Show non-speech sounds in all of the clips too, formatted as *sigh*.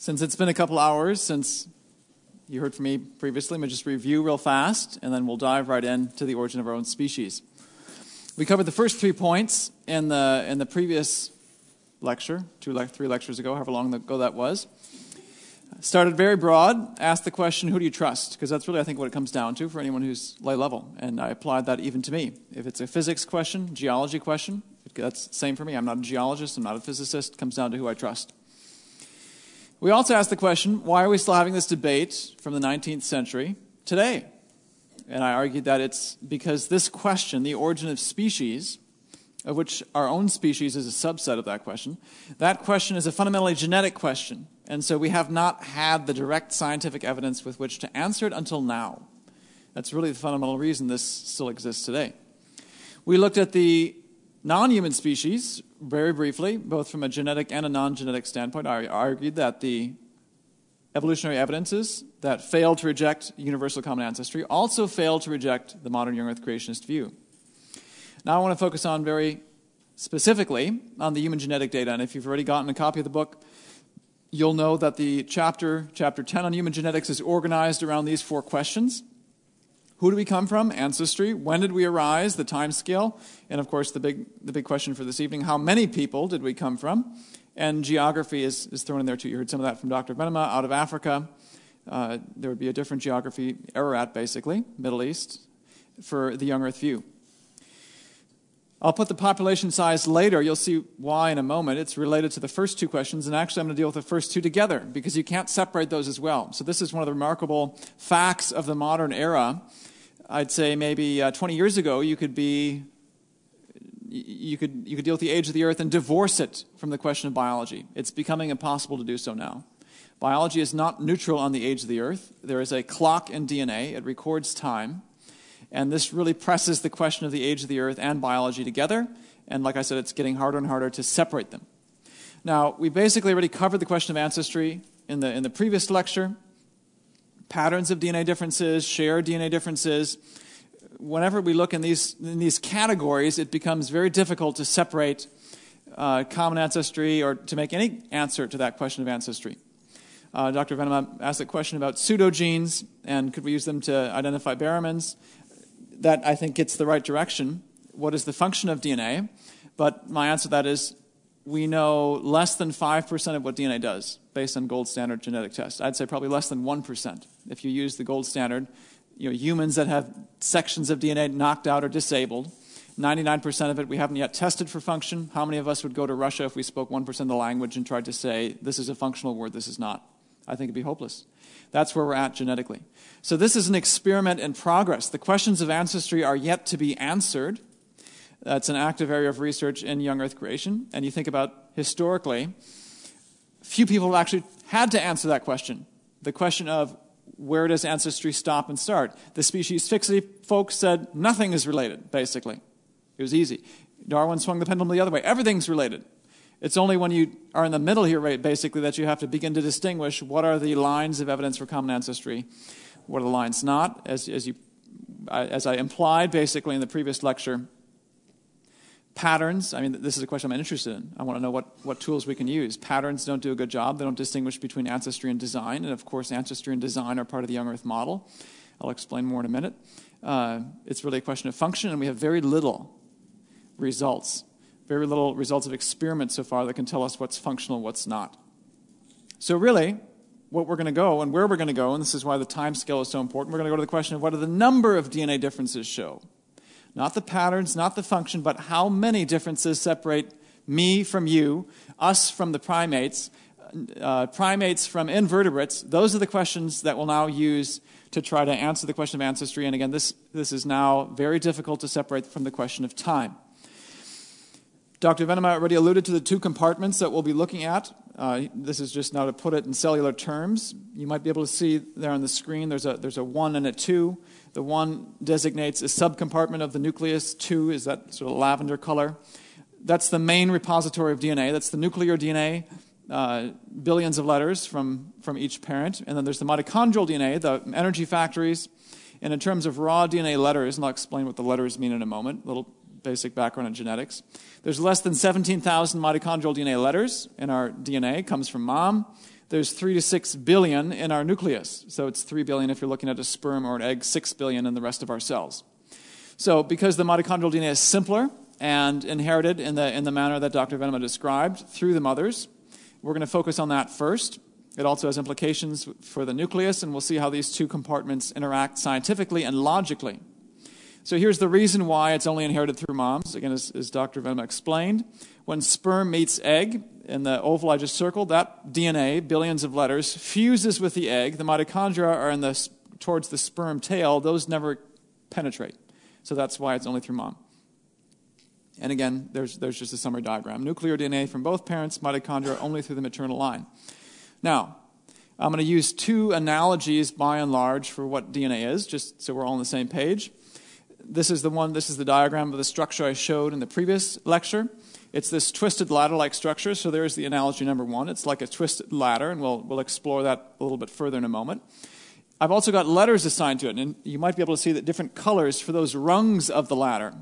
Since it's been a couple hours since you heard from me previously, I'm going to just review real fast, and then we'll dive right into the origin of our own species. We covered the first three points in the, in the previous lecture, two, three lectures ago, however long ago that was. Started very broad, asked the question, who do you trust? Because that's really, I think, what it comes down to for anyone who's lay level. And I applied that even to me. If it's a physics question, geology question, that's the same for me. I'm not a geologist, I'm not a physicist. It comes down to who I trust. We also asked the question, why are we still having this debate from the 19th century today? And I argued that it's because this question, the origin of species, of which our own species is a subset of that question, that question is a fundamentally genetic question. And so we have not had the direct scientific evidence with which to answer it until now. That's really the fundamental reason this still exists today. We looked at the non human species very briefly, both from a genetic and a non genetic standpoint. I argued that the evolutionary evidences that fail to reject universal common ancestry also fail to reject the modern young earth creationist view. Now I want to focus on very specifically on the human genetic data. And if you've already gotten a copy of the book, you'll know that the chapter, chapter 10 on human genetics, is organized around these four questions. Who do we come from? Ancestry. When did we arise? The time scale. And of course, the big, the big question for this evening how many people did we come from? And geography is, is thrown in there too. You heard some of that from Dr. Venema out of Africa. Uh, there would be a different geography, Ararat basically, Middle East, for the young Earth view. I'll put the population size later. You'll see why in a moment. It's related to the first two questions, and actually, I'm going to deal with the first two together because you can't separate those as well. So, this is one of the remarkable facts of the modern era. I'd say maybe uh, 20 years ago, you could be. You could, you could deal with the age of the earth and divorce it from the question of biology. It's becoming impossible to do so now. Biology is not neutral on the age of the earth. There is a clock in DNA, it records time. And this really presses the question of the age of the earth and biology together. And like I said, it's getting harder and harder to separate them. Now, we basically already covered the question of ancestry in the, in the previous lecture. Patterns of DNA differences, shared DNA differences. Whenever we look in these, in these categories, it becomes very difficult to separate uh, common ancestry or to make any answer to that question of ancestry. Uh, Dr. Venema asked a question about pseudogenes and could we use them to identify baramins that I think gets the right direction. What is the function of DNA? But my answer to that is we know less than 5% of what DNA does based on gold standard genetic tests. I'd say probably less than 1% if you use the gold standard. You know, humans that have sections of DNA knocked out or disabled, 99% of it we haven't yet tested for function. How many of us would go to Russia if we spoke 1% of the language and tried to say, this is a functional word, this is not? I think it'd be hopeless. That's where we're at genetically. So, this is an experiment in progress. The questions of ancestry are yet to be answered. That's an active area of research in young Earth creation. And you think about historically, few people have actually had to answer that question. The question of where does ancestry stop and start? The species fixity folks said nothing is related, basically. It was easy. Darwin swung the pendulum the other way. Everything's related. It's only when you are in the middle here, right, basically, that you have to begin to distinguish what are the lines of evidence for common ancestry, what are the lines not. As, as, you, as I implied, basically, in the previous lecture, patterns, I mean, this is a question I'm interested in. I want to know what, what tools we can use. Patterns don't do a good job. They don't distinguish between ancestry and design. And of course, ancestry and design are part of the Young Earth model. I'll explain more in a minute. Uh, it's really a question of function, and we have very little results very little results of experiments so far that can tell us what's functional, what's not. So, really, what we're going to go and where we're going to go, and this is why the time scale is so important, we're going to go to the question of what do the number of DNA differences show? Not the patterns, not the function, but how many differences separate me from you, us from the primates, uh, primates from invertebrates. Those are the questions that we'll now use to try to answer the question of ancestry. And again, this, this is now very difficult to separate from the question of time. Dr. Venema already alluded to the two compartments that we'll be looking at. Uh, this is just now to put it in cellular terms. You might be able to see there on the screen there's a, there's a 1 and a 2. The 1 designates a subcompartment of the nucleus, 2 is that sort of lavender color. That's the main repository of DNA. That's the nuclear DNA, uh, billions of letters from, from each parent. And then there's the mitochondrial DNA, the energy factories. And in terms of raw DNA letters, and I'll explain what the letters mean in a moment, little basic background in genetics. There's less than 17,000 mitochondrial DNA letters in our DNA, comes from mom. there's 3 to 6 billion in our nucleus. So it's 3 billion if you're looking at a sperm or an egg, 6 billion in the rest of our cells. So because the mitochondrial DNA is simpler and inherited in the, in the manner that Dr. Venema described through the mothers, we're going to focus on that first. It also has implications for the nucleus, and we'll see how these two compartments interact scientifically and logically. So here's the reason why it's only inherited through moms. Again, as, as Dr. Venema explained, when sperm meets egg in the oval I just circled, that DNA, billions of letters, fuses with the egg. The mitochondria are in the, towards the sperm tail. Those never penetrate. So that's why it's only through mom. And again, there's, there's just a summary diagram. Nuclear DNA from both parents, mitochondria only through the maternal line. Now, I'm going to use two analogies by and large for what DNA is, just so we're all on the same page. This is the one, this is the diagram of the structure I showed in the previous lecture. It's this twisted ladder like structure, so there's the analogy number one. It's like a twisted ladder, and we'll, we'll explore that a little bit further in a moment. I've also got letters assigned to it, and you might be able to see that different colors for those rungs of the ladder.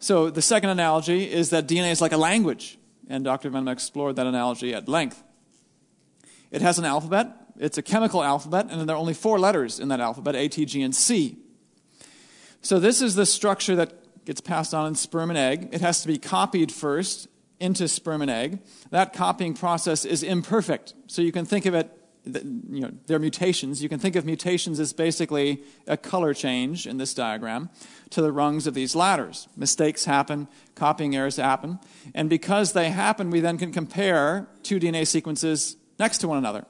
So the second analogy is that DNA is like a language, and Dr. Venema explored that analogy at length. It has an alphabet, it's a chemical alphabet, and there are only four letters in that alphabet A, T, G, and C. So this is the structure that gets passed on in sperm and egg. It has to be copied first into sperm and egg. That copying process is imperfect. So you can think of it, you know, they're mutations. You can think of mutations as basically a color change in this diagram to the rungs of these ladders. Mistakes happen, copying errors happen, and because they happen, we then can compare two DNA sequences next to one another.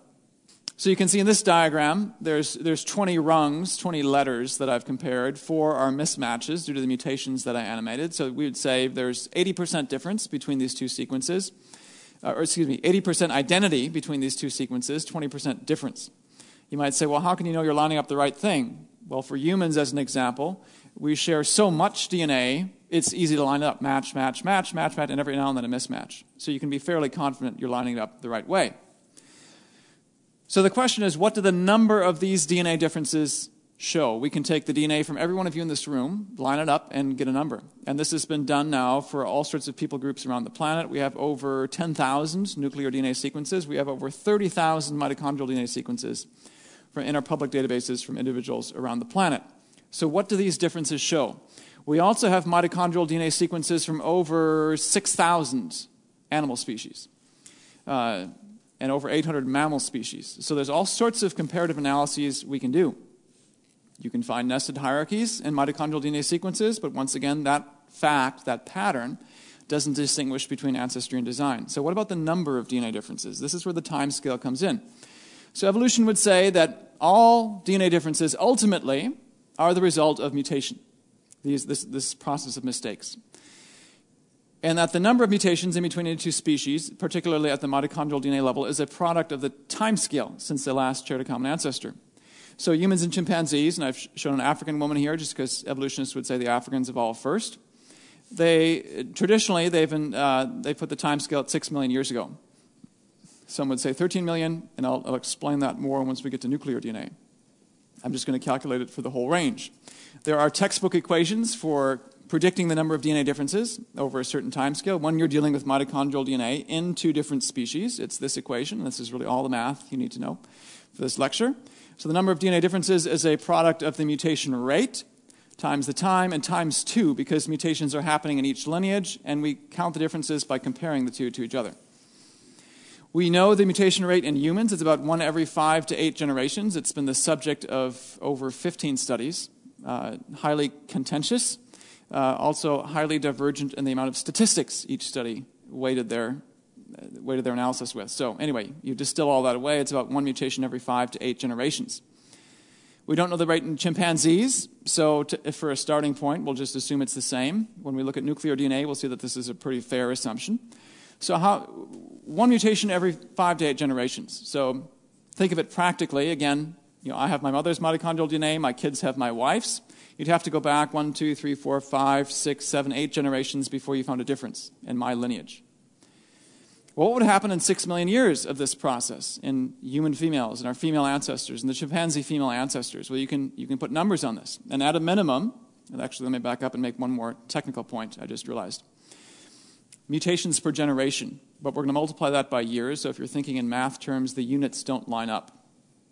So you can see in this diagram, there's, there's 20 rungs, 20 letters that I've compared. Four are mismatches due to the mutations that I animated. So we would say there's 80% difference between these two sequences, uh, or excuse me, 80% identity between these two sequences, 20% difference. You might say, well, how can you know you're lining up the right thing? Well, for humans, as an example, we share so much DNA, it's easy to line up match, match, match, match, match, and every now and then a mismatch. So you can be fairly confident you're lining it up the right way. So the question is what do the number of these DNA differences show? We can take the DNA from every one of you in this room, line it up, and get a number. And this has been done now for all sorts of people groups around the planet. We have over 10,000 nuclear DNA sequences, we have over 30,000 mitochondrial DNA sequences in our public databases from individuals around the planet. So, what do these differences show? We also have mitochondrial DNA sequences from over 6,000 animal species uh, and over 800 mammal species. So, there's all sorts of comparative analyses we can do. You can find nested hierarchies in mitochondrial DNA sequences, but once again, that fact, that pattern, doesn't distinguish between ancestry and design. So, what about the number of DNA differences? This is where the time scale comes in. So, evolution would say that all DNA differences ultimately are the result of mutation, these, this, this process of mistakes. And that the number of mutations in between the two species, particularly at the mitochondrial DNA level, is a product of the time scale since they last shared a common ancestor. So humans and chimpanzees, and I've shown an African woman here just because evolutionists would say the Africans evolved first. They traditionally they've been, uh, they put the time scale at six million years ago. Some would say 13 million, and I'll, I'll explain that more once we get to nuclear DNA. I'm just going to calculate it for the whole range. There are textbook equations for predicting the number of DNA differences over a certain time scale when you're dealing with mitochondrial DNA in two different species. It's this equation. This is really all the math you need to know for this lecture. So the number of DNA differences is a product of the mutation rate times the time and times two because mutations are happening in each lineage and we count the differences by comparing the two to each other. We know the mutation rate in humans is about one every five to eight generations. It's been the subject of over 15 studies, uh, highly contentious, uh, also highly divergent in the amount of statistics each study weighted their, uh, weighted their analysis with. So, anyway, you distill all that away, it's about one mutation every five to eight generations. We don't know the rate in chimpanzees, so to, for a starting point, we'll just assume it's the same. When we look at nuclear DNA, we'll see that this is a pretty fair assumption. So, how, one mutation every five to eight generations. So, think of it practically. Again, you know, I have my mother's mitochondrial DNA, my kids have my wife's. You'd have to go back one, two, three, four, five, six, seven, eight generations before you found a difference in my lineage. What would happen in six million years of this process in human females and our female ancestors and the chimpanzee female ancestors? Well, you can, you can put numbers on this. And at a minimum, and actually, let me back up and make one more technical point I just realized mutations per generation but we're going to multiply that by years. So if you're thinking in math terms, the units don't line up.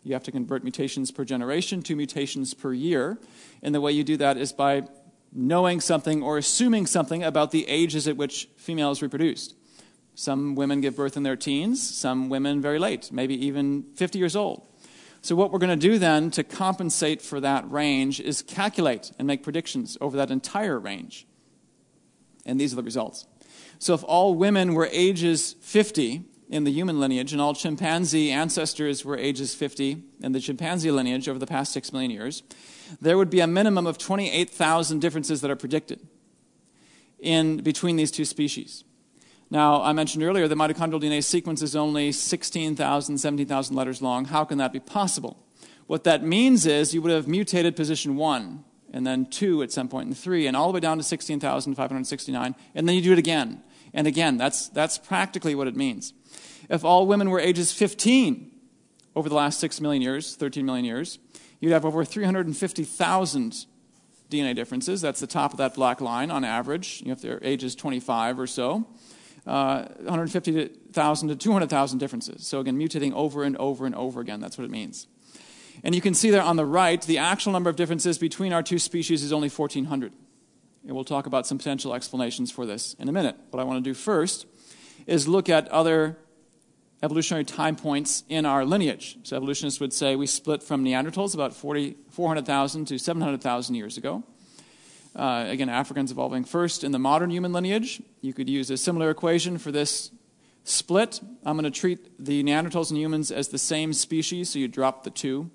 You have to convert mutations per generation to mutations per year. And the way you do that is by knowing something or assuming something about the ages at which females reproduced. Some women give birth in their teens, some women very late, maybe even 50 years old. So, what we're going to do then to compensate for that range is calculate and make predictions over that entire range. And these are the results. So, if all women were ages 50 in the human lineage and all chimpanzee ancestors were ages 50 in the chimpanzee lineage over the past 6 million years, there would be a minimum of 28,000 differences that are predicted in between these two species. Now, I mentioned earlier the mitochondrial DNA sequence is only 16,000, 17,000 letters long. How can that be possible? What that means is you would have mutated position 1, and then 2 at some point, and 3, and all the way down to 16,569, and then you do it again and again. That's, that's practically what it means. If all women were ages 15 over the last 6 million years, 13 million years, you'd have over 350,000 DNA differences. That's the top of that black line on average, if their age is 25 or so uh, 150,000 to 200,000 differences. So again, mutating over and over and over again. That's what it means. And you can see there on the right, the actual number of differences between our two species is only 1,400. And we'll talk about some potential explanations for this in a minute. What I want to do first is look at other evolutionary time points in our lineage. So evolutionists would say we split from Neanderthals about 40, 400,000 to 700,000 years ago. Uh, again, Africans evolving first in the modern human lineage. You could use a similar equation for this split. I'm going to treat the Neanderthals and humans as the same species, so you drop the two.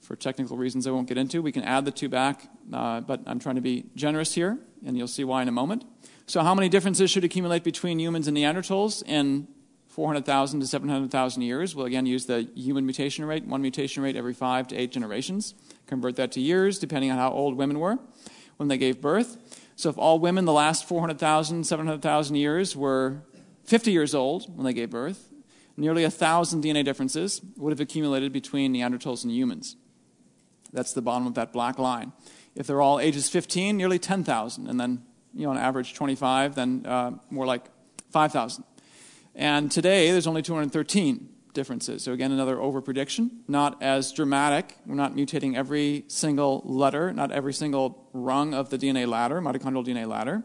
For technical reasons I won't get into, we can add the two back, uh, but I'm trying to be generous here, and you'll see why in a moment. So, how many differences should accumulate between humans and Neanderthals in 400,000 to 700,000 years? We'll again use the human mutation rate, one mutation rate every five to eight generations. Convert that to years, depending on how old women were when they gave birth. So if all women the last 400,000, 700,000 years were 50 years old when they gave birth, nearly a thousand DNA differences would have accumulated between Neanderthals and humans. That's the bottom of that black line. If they're all ages 15, nearly 10,000, and then you know on average 25, then uh, more like 5,000. And today there's only 213 differences. So, again, another overprediction. Not as dramatic. We're not mutating every single letter, not every single rung of the DNA ladder, mitochondrial DNA ladder.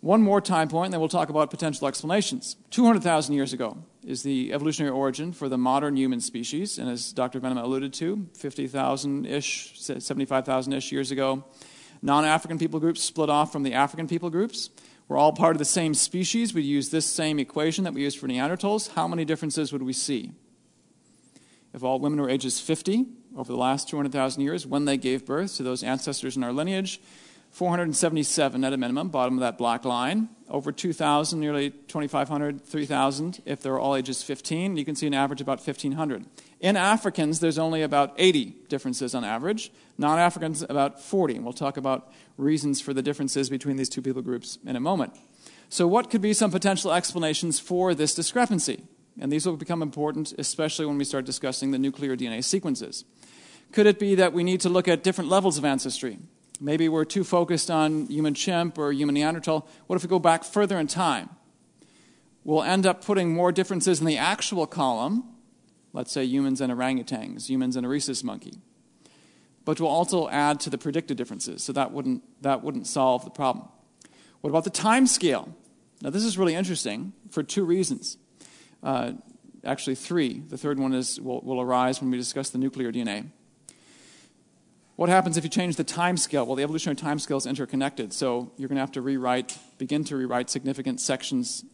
One more time point, and then we'll talk about potential explanations. 200,000 years ago is the evolutionary origin for the modern human species. And as Dr. Venema alluded to, 50,000 ish, 75,000 ish years ago, non African people groups split off from the African people groups. We're all part of the same species. We use this same equation that we used for Neanderthals. How many differences would we see? If all women were ages 50 over the last 200,000 years when they gave birth to those ancestors in our lineage, 477 at a minimum, bottom of that black line. Over 2,000, nearly 2,500, 3,000 if they're all ages 15. You can see an average about 1,500. In Africans, there's only about 80 differences on average. Non Africans, about 40. And we'll talk about reasons for the differences between these two people groups in a moment. So, what could be some potential explanations for this discrepancy? And these will become important, especially when we start discussing the nuclear DNA sequences. Could it be that we need to look at different levels of ancestry? Maybe we're too focused on human chimp or human Neanderthal. What if we go back further in time? We'll end up putting more differences in the actual column, let's say humans and orangutans, humans and a rhesus monkey but we'll also add to the predicted differences. So that wouldn't, that wouldn't solve the problem. What about the time scale? Now, this is really interesting for two reasons. Uh, actually, three. The third one is, will, will arise when we discuss the nuclear DNA. What happens if you change the time scale? Well, the evolutionary time scale is interconnected, so you're going to have to rewrite, begin to rewrite significant sections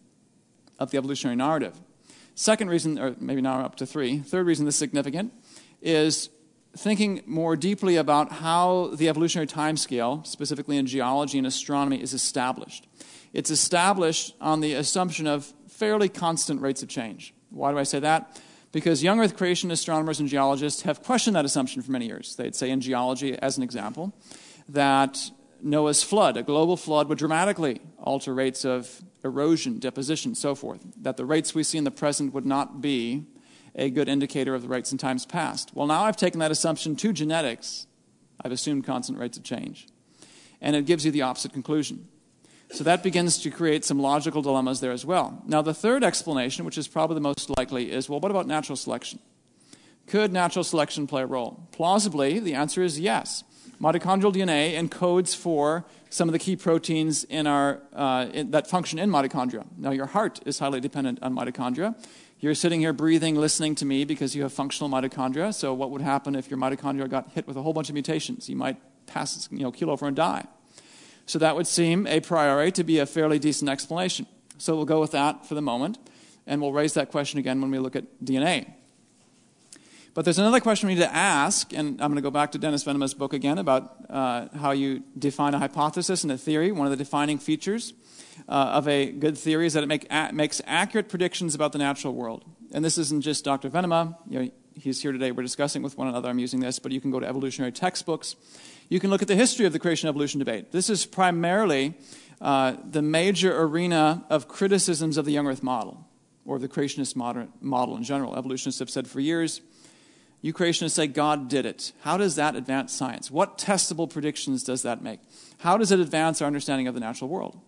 of the evolutionary narrative. Second reason, or maybe now up to three. Third reason this is significant is thinking more deeply about how the evolutionary timescale, specifically in geology and astronomy, is established. It's established on the assumption of fairly constant rates of change. Why do I say that? Because young Earth creation astronomers and geologists have questioned that assumption for many years. They'd say in geology, as an example, that Noah's flood, a global flood, would dramatically alter rates of erosion, deposition, so forth. That the rates we see in the present would not be a good indicator of the rates in times past. Well, now I've taken that assumption to genetics. I've assumed constant rates of change. And it gives you the opposite conclusion. So that begins to create some logical dilemmas there as well. Now, the third explanation, which is probably the most likely, is well, what about natural selection? Could natural selection play a role? Plausibly, the answer is yes. Mitochondrial DNA encodes for some of the key proteins in our, uh, in, that function in mitochondria. Now, your heart is highly dependent on mitochondria. You're sitting here breathing, listening to me because you have functional mitochondria. So, what would happen if your mitochondria got hit with a whole bunch of mutations? You might pass, you know, keel over and die. So, that would seem a priori to be a fairly decent explanation. So, we'll go with that for the moment, and we'll raise that question again when we look at DNA. But there's another question we need to ask, and I'm going to go back to Dennis Venema's book again about uh, how you define a hypothesis and a theory. One of the defining features uh, of a good theory is that it make, a, makes accurate predictions about the natural world. And this isn't just Dr. Venema. You know, he's here today. We're discussing with one another. I'm using this, but you can go to evolutionary textbooks. You can look at the history of the creation evolution debate. This is primarily uh, the major arena of criticisms of the young Earth model, or the creationist model in general. Evolutionists have said for years you creationists say God did it. How does that advance science? What testable predictions does that make? How does it advance our understanding of the natural world?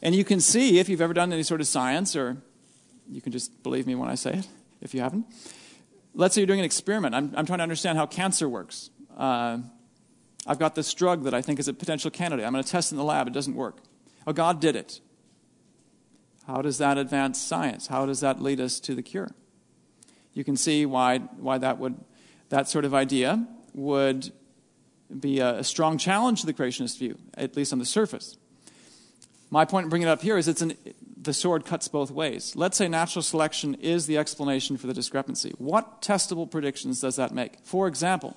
And you can see, if you've ever done any sort of science, or you can just believe me when I say it, if you haven't. Let's say you're doing an experiment. I'm, I'm trying to understand how cancer works. Uh, I've got this drug that I think is a potential candidate. I'm going to test in the lab. It doesn't work. Oh, God did it. How does that advance science? How does that lead us to the cure? You can see why, why that would that sort of idea would be a, a strong challenge to the creationist view, at least on the surface. My point in bringing it up here is it's an, the sword cuts both ways. Let's say natural selection is the explanation for the discrepancy. What testable predictions does that make? For example,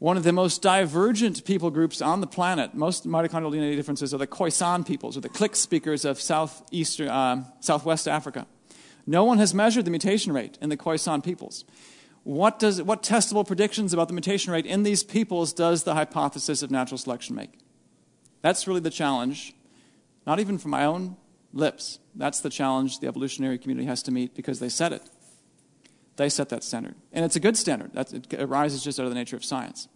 one of the most divergent people groups on the planet, most mitochondrial DNA differences, are the Khoisan peoples, or the Click speakers of southeastern, uh, southwest Africa. No one has measured the mutation rate in the Khoisan peoples. What, does, what testable predictions about the mutation rate in these peoples does the hypothesis of natural selection make? That's really the challenge, not even from my own lips. That's the challenge the evolutionary community has to meet because they set it. They set that standard. And it's a good standard. That's, it arises just out of the nature of science.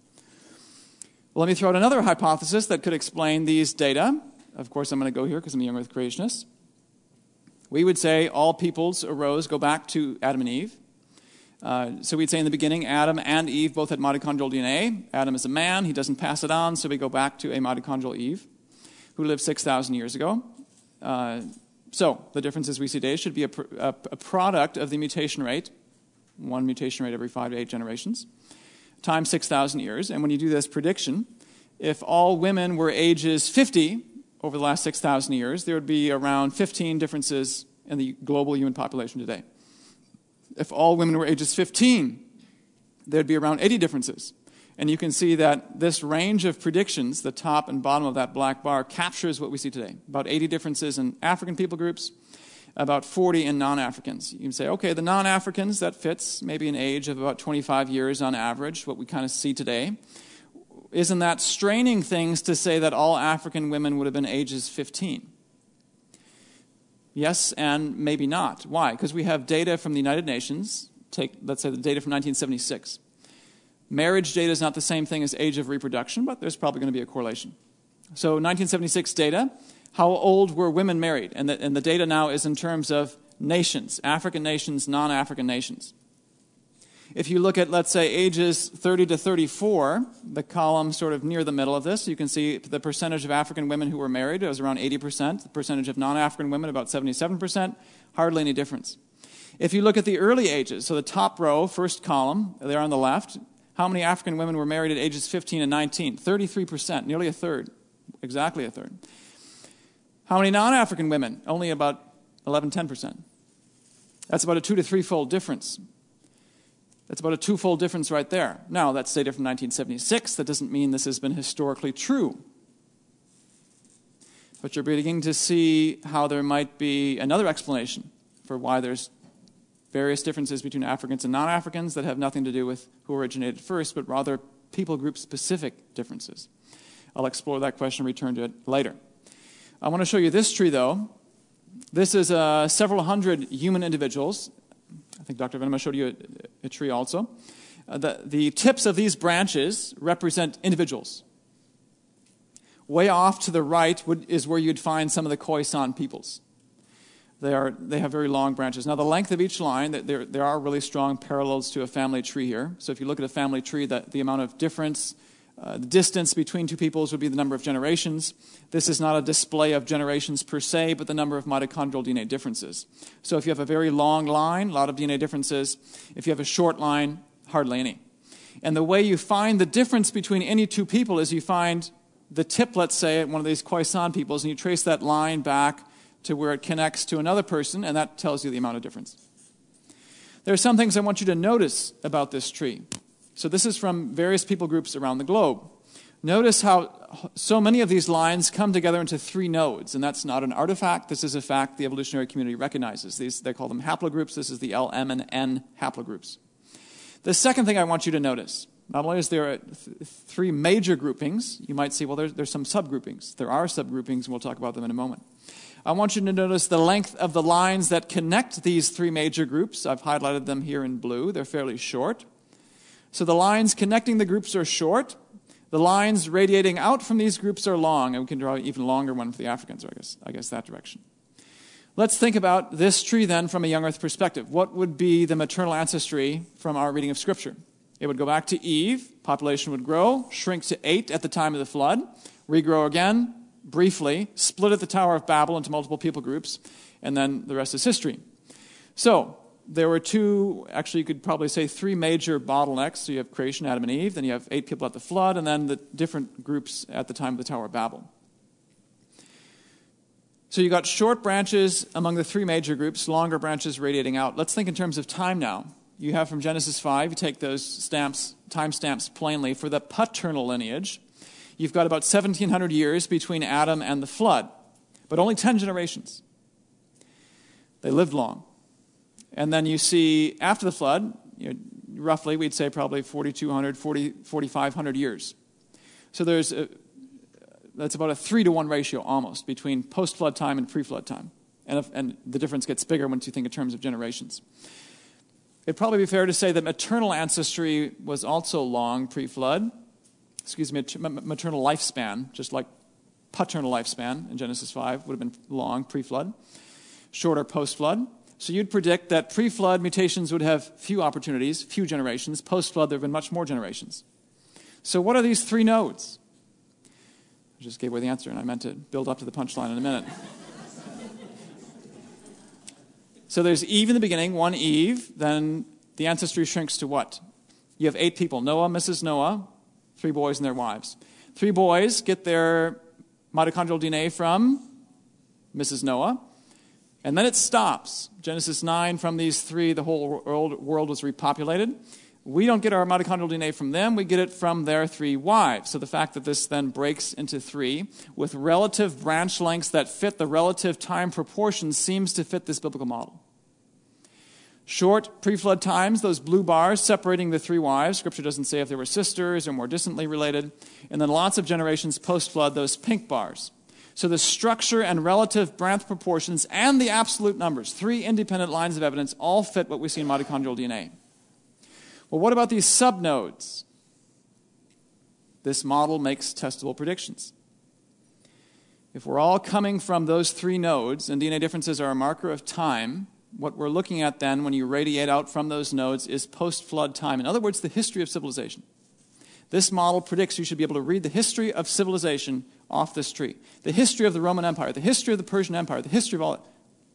Well, let me throw out another hypothesis that could explain these data. Of course, I'm going to go here because I'm a young earth creationist. We would say all peoples arose, go back to Adam and Eve. Uh, so we'd say in the beginning, Adam and Eve both had mitochondrial DNA. Adam is a man, he doesn't pass it on, so we go back to a mitochondrial Eve who lived 6,000 years ago. Uh, so the differences we see today should be a, a, a, product of the mutation rate, one mutation rate every five to eight generations, times 6,000 years. And when you do this prediction, if all women were ages 50 over the last 6,000 years, there would be around 15 differences in the global human population today if all women were ages 15, there'd be around 80 differences. And you can see that this range of predictions, the top and bottom of that black bar, captures what we see today. About 80 differences in African people groups, about 40 in non Africans. You can say, okay, the non Africans, that fits maybe an age of about 25 years on average, what we kind of see today. Isn't that straining things to say that all African women would have been ages 15? Yes, and maybe not. Why? Because we have data from the United Nations. Take, let's say, the data from 1976. Marriage data is not the same thing as age of reproduction, but there's probably going to be a correlation. So, 1976 data how old were women married? And the, and the data now is in terms of nations, African nations, non African nations. If you look at, let's say, ages 30 to 34, the column sort of near the middle of this, you can see the percentage of African women who were married was around 80%, the percentage of non African women about 77%, hardly any difference. If you look at the early ages, so the top row, first column, there on the left, how many African women were married at ages 15 and 19? 33%, nearly a third, exactly a third. How many non African women? Only about 11, 10%. That's about a two to three fold difference. That's about a twofold difference right there. Now, that's data from 1976. That doesn't mean this has been historically true. But you're beginning to see how there might be another explanation for why there's various differences between Africans and non Africans that have nothing to do with who originated first, but rather people group specific differences. I'll explore that question and return to it later. I want to show you this tree, though. This is uh, several hundred human individuals I think Dr. Venema showed you a, a tree also. Uh, the, the tips of these branches represent individuals. Way off to the right would, is where you'd find some of the Khoisan peoples. They, are, they have very long branches. Now, the length of each line, there, there are really strong parallels to a family tree here. So, if you look at a family tree, the, the amount of difference, uh, the distance between two peoples would be the number of generations. This is not a display of generations per se, but the number of mitochondrial DNA differences. So, if you have a very long line, a lot of DNA differences. If you have a short line, hardly any. And the way you find the difference between any two people is you find the tip, let's say, at one of these Khoisan peoples, and you trace that line back to where it connects to another person, and that tells you the amount of difference. There are some things I want you to notice about this tree. So, this is from various people groups around the globe. Notice how so many of these lines come together into three nodes, and that's not an artifact. This is a fact the evolutionary community recognizes. These, they call them haplogroups. This is the L, M, and N haplogroups. The second thing I want you to notice not only is there th- three major groupings, you might see, well, there's, there's some subgroupings. There are subgroupings, and we'll talk about them in a moment. I want you to notice the length of the lines that connect these three major groups. I've highlighted them here in blue. They're fairly short. So the lines connecting the groups are short. The lines radiating out from these groups are long, and we can draw an even longer one for the Africans, I guess, I guess that direction. Let's think about this tree then from a young earth perspective. What would be the maternal ancestry from our reading of Scripture? It would go back to Eve, population would grow, shrink to eight at the time of the flood, regrow again, briefly, split at the Tower of Babel into multiple people groups, and then the rest is history. So, there were two, actually, you could probably say three major bottlenecks. So, you have creation, Adam and Eve, then you have eight people at the flood, and then the different groups at the time of the Tower of Babel. So, you got short branches among the three major groups, longer branches radiating out. Let's think in terms of time now. You have from Genesis 5, you take those stamps, time stamps plainly for the paternal lineage you've got about 1,700 years between Adam and the flood, but only 10 generations. They lived long. And then you see after the flood, you know, roughly, we'd say probably 4,200, 40, 4,500 years. So there's a, that's about a three to one ratio almost between post flood time and pre flood time. And, if, and the difference gets bigger once you think in terms of generations. It'd probably be fair to say that maternal ancestry was also long pre flood, excuse me, maternal lifespan, just like paternal lifespan in Genesis 5 would have been long pre flood, shorter post flood. So you'd predict that pre flood mutations would have few opportunities, few generations. Post flood, there have been much more generations. So, what are these three nodes? I just gave away the answer, and I meant to build up to the punchline in a minute. *laughs* so, there's Eve in the beginning, one Eve. Then the ancestry shrinks to what? You have eight people Noah, Mrs. Noah, three boys and their wives. Three boys get their mitochondrial DNA from Mrs. Noah, and then it stops. Genesis 9, from these three, the whole world, world was repopulated. We don't get our mitochondrial DNA from them, we get it from their three wives. So the fact that this then breaks into three with relative branch lengths that fit the relative time proportions seems to fit this biblical model. Short pre flood times, those blue bars separating the three wives. Scripture doesn't say if they were sisters or more distantly related. And then lots of generations post flood, those pink bars. So the structure and relative branch proportions and the absolute numbers, three independent lines of evidence, all fit what we see in mitochondrial DNA. Well, what about these subnodes? This model makes testable predictions. If we're all coming from those three nodes, and DNA differences are a marker of time, what we're looking at then when you radiate out from those nodes is post flood time. In other words, the history of civilization. This model predicts you should be able to read the history of civilization off this tree. The history of the Roman Empire, the history of the Persian Empire, the history of all it.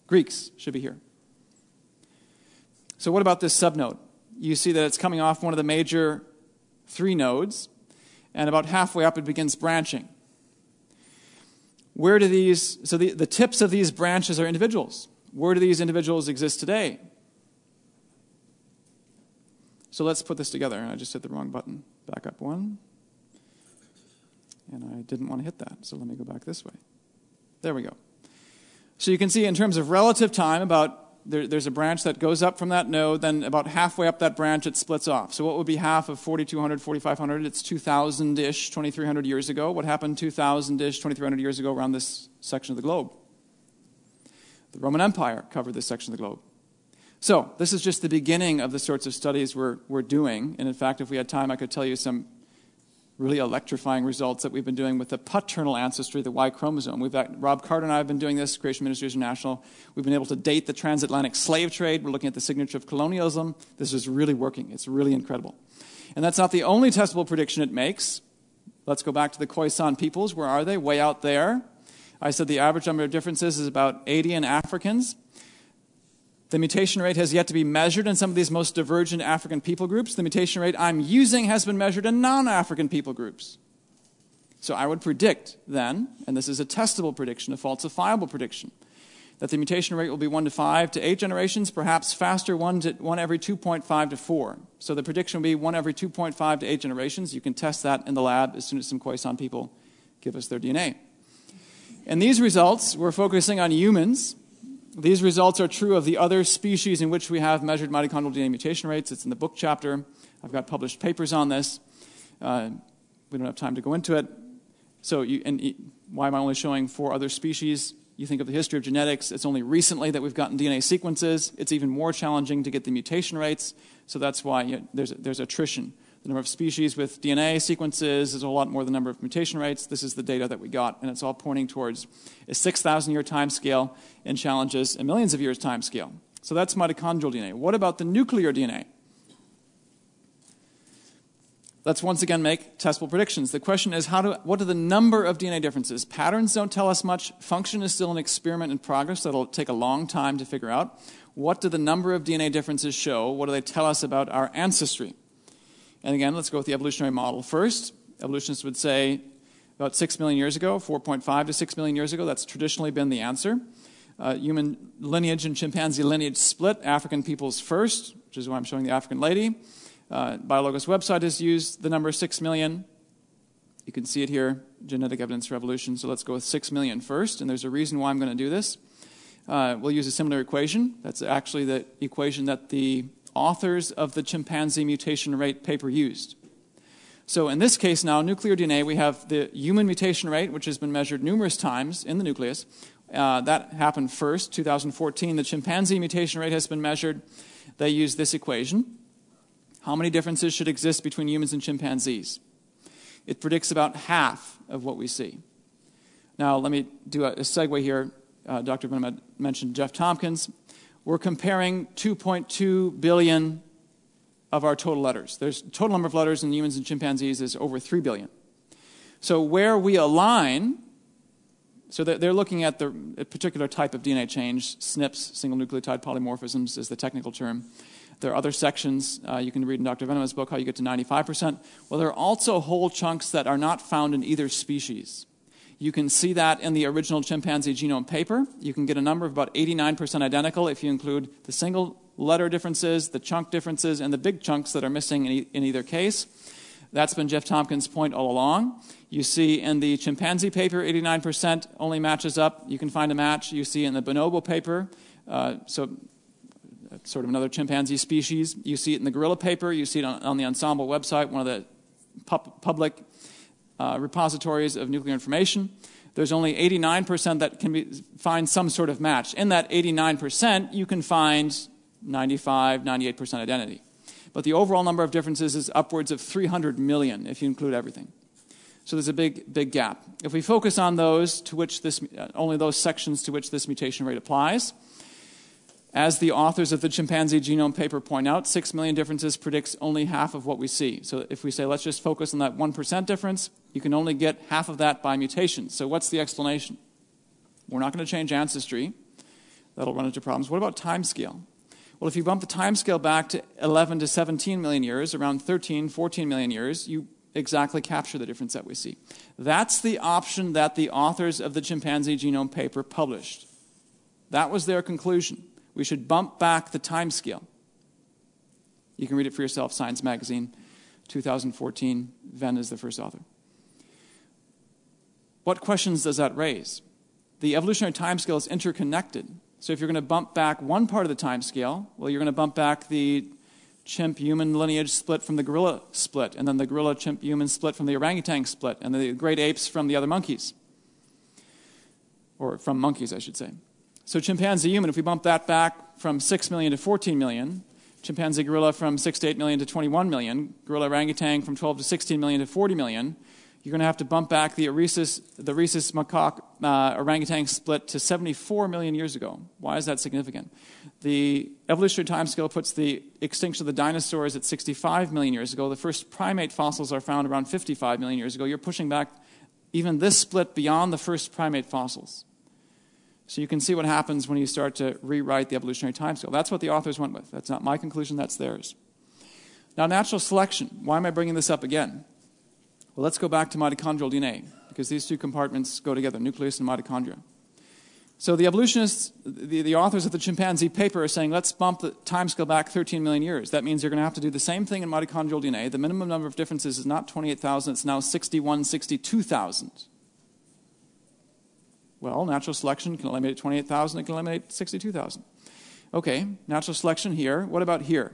Greeks should be here. So, what about this subnode? You see that it's coming off one of the major three nodes, and about halfway up it begins branching. Where do these, so the, the tips of these branches are individuals. Where do these individuals exist today? So let's put this together. I just hit the wrong button. Back up one. And I didn't want to hit that, so let me go back this way. There we go. So you can see in terms of relative time, about there, there's a branch that goes up from that node, then about halfway up that branch it splits off. So what would be half of 4,200, 4,500? It's 2,000 ish, 2,300 years ago. What happened 2,000 ish, 2,300 years ago around this section of the globe? The Roman Empire covered this section of the globe. So, this is just the beginning of the sorts of studies we're, we're doing. And in fact, if we had time, I could tell you some really electrifying results that we've been doing with the paternal ancestry, the Y chromosome. We've got, Rob Carter and I have been doing this, Creation Ministries International. We've been able to date the transatlantic slave trade. We're looking at the signature of colonialism. This is really working. It's really incredible. And that's not the only testable prediction it makes. Let's go back to the Khoisan peoples. Where are they? Way out there. I said the average number of differences is about 80 in Africans. The mutation rate has yet to be measured in some of these most divergent African people groups. The mutation rate I'm using has been measured in non African people groups. So I would predict then, and this is a testable prediction, a falsifiable prediction, that the mutation rate will be 1 to 5 to 8 generations, perhaps faster, 1, to, 1 every 2.5 to 4. So the prediction will be 1 every 2.5 to 8 generations. You can test that in the lab as soon as some Khoisan people give us their DNA. And these results, we're focusing on humans, these results are true of the other species in which we have measured mitochondrial DNA mutation rates. It's in the book chapter. I've got published papers on this. Uh, we don't have time to go into it. So, you, and why am I only showing four other species? You think of the history of genetics, it's only recently that we've gotten DNA sequences. It's even more challenging to get the mutation rates. So that's why you know, there's, there's attrition the number of species with DNA sequences is a lot more than the number of mutation rates. This is the data that we got, and it's all pointing towards a 6,000 year time scale and challenges a millions of years time scale. So that's mitochondrial DNA. What about the nuclear DNA? Let's once again make testable predictions. The question is, how do, what are the number of DNA differences? Patterns don't tell us much. Function is still an experiment in progress that'll take a long time to figure out. What do the number of DNA differences show? What do they tell us about our ancestry? And again, let's go with the evolutionary model first. Evolutionists would say about 6 million years ago, 4.5 to 6 million years ago, that's traditionally been the answer. Uh, human lineage and chimpanzee lineage split, African peoples first, which is why I'm showing the African lady. Uh, website has used the number 6 million. You can see it here, genetic evidence for evolution. So let's go with 6 million first, and there's a reason why I'm going to do this. Uh, we'll use a similar equation. That's actually the equation that the authors of the chimpanzee mutation rate paper used. So in this case now, nuclear DNA, we have the human mutation rate, which has been measured numerous times in the nucleus. Uh, that happened first, 2014. The chimpanzee mutation rate has been measured. They use this equation. How many differences should exist between humans and chimpanzees? It predicts about half of what we see. Now, let me do a, a segue here. Uh, Dr. Venema mentioned Jeff Tomkins we're comparing 2.2 billion of our total letters. There's total number of letters in humans and chimpanzees is over 3 billion. So where we align, so they're looking at the particular type of DNA change, SNPs, single nucleotide polymorphisms is the technical term. There are other sections uh, you can read in Dr. Venema's book how you get to 95%. Well, there are also whole chunks that are not found in either species. You can see that in the original chimpanzee genome paper. You can get a number of about 89% identical if you include the single letter differences, the chunk differences, and the big chunks that are missing in, e- in either case. That's been Jeff Tomkins' point all along. You see in the chimpanzee paper, 89% only matches up. You can find a match. You see in the bonobo paper, uh, so sort of another chimpanzee species. You see it in the gorilla paper. You see it on, on the Ensembl website, one of the public uh, repositories of nuclear information. There's only 89% that can be, find some sort of match. In that 89%, you can find 95, 98% identity. But the overall number of differences is upwards of 300 million if you include everything. So there's a big, big gap. If we focus on those to which this, uh, only those sections to which this mutation rate applies, as the authors of the chimpanzee genome paper point out, 6 million differences predicts only half of what we see. So if we say, let's just focus on that 1% difference, you can only get half of that by mutation. So what's the explanation? We're not going to change ancestry. That'll run into problems. What about time scale? Well, if you bump the time scale back to 11 to 17 million years, around 13, 14 million years, you exactly capture the difference that we see. That's the option that the authors of the chimpanzee genome paper published. That was their conclusion we should bump back the time scale. You can read it for yourself, Science Magazine, 2014. Venn is the first author. What questions does that raise? The evolutionary time scale is interconnected. So if you're going to bump back one part of the time scale, well, you're going to bump back the chimp human lineage split from the gorilla split, and then the gorilla chimp human split from the orangutan split, and the great apes from the other monkeys. Or from monkeys, I should say. So chimpanzee human, if we bump that back from 6 million to 14 million, chimpanzee gorilla from 6 to 8 million to 21 million, gorilla orangutan from 12 to 16 million to 40 million, you're going to have to bump back the rhesus, the rhesus macaque uh, orangutan split to 74 million years ago. Why is that significant? The evolutionary timescale puts the extinction of the dinosaurs at 65 million years ago. The first primate fossils are found around 55 million years ago. You're pushing back even this split beyond the first primate fossils. So you can see what happens when you start to rewrite the evolutionary timescale. That's what the authors went with. That's not my conclusion, that's theirs. Now, natural selection. Why am I bringing this up again? Well, let's go back to mitochondrial DNA, because these two compartments go together nucleus and mitochondria. So the evolutionists, the, the authors of the chimpanzee paper are saying, let's bump the timescale back 13 million years. That means you're going to have to do the same thing in mitochondrial DNA. The minimum number of differences is not 28,000, it's now 61, 62,000. Well, natural selection can eliminate 28,000, it can eliminate 62,000. Okay, natural selection here. What about here?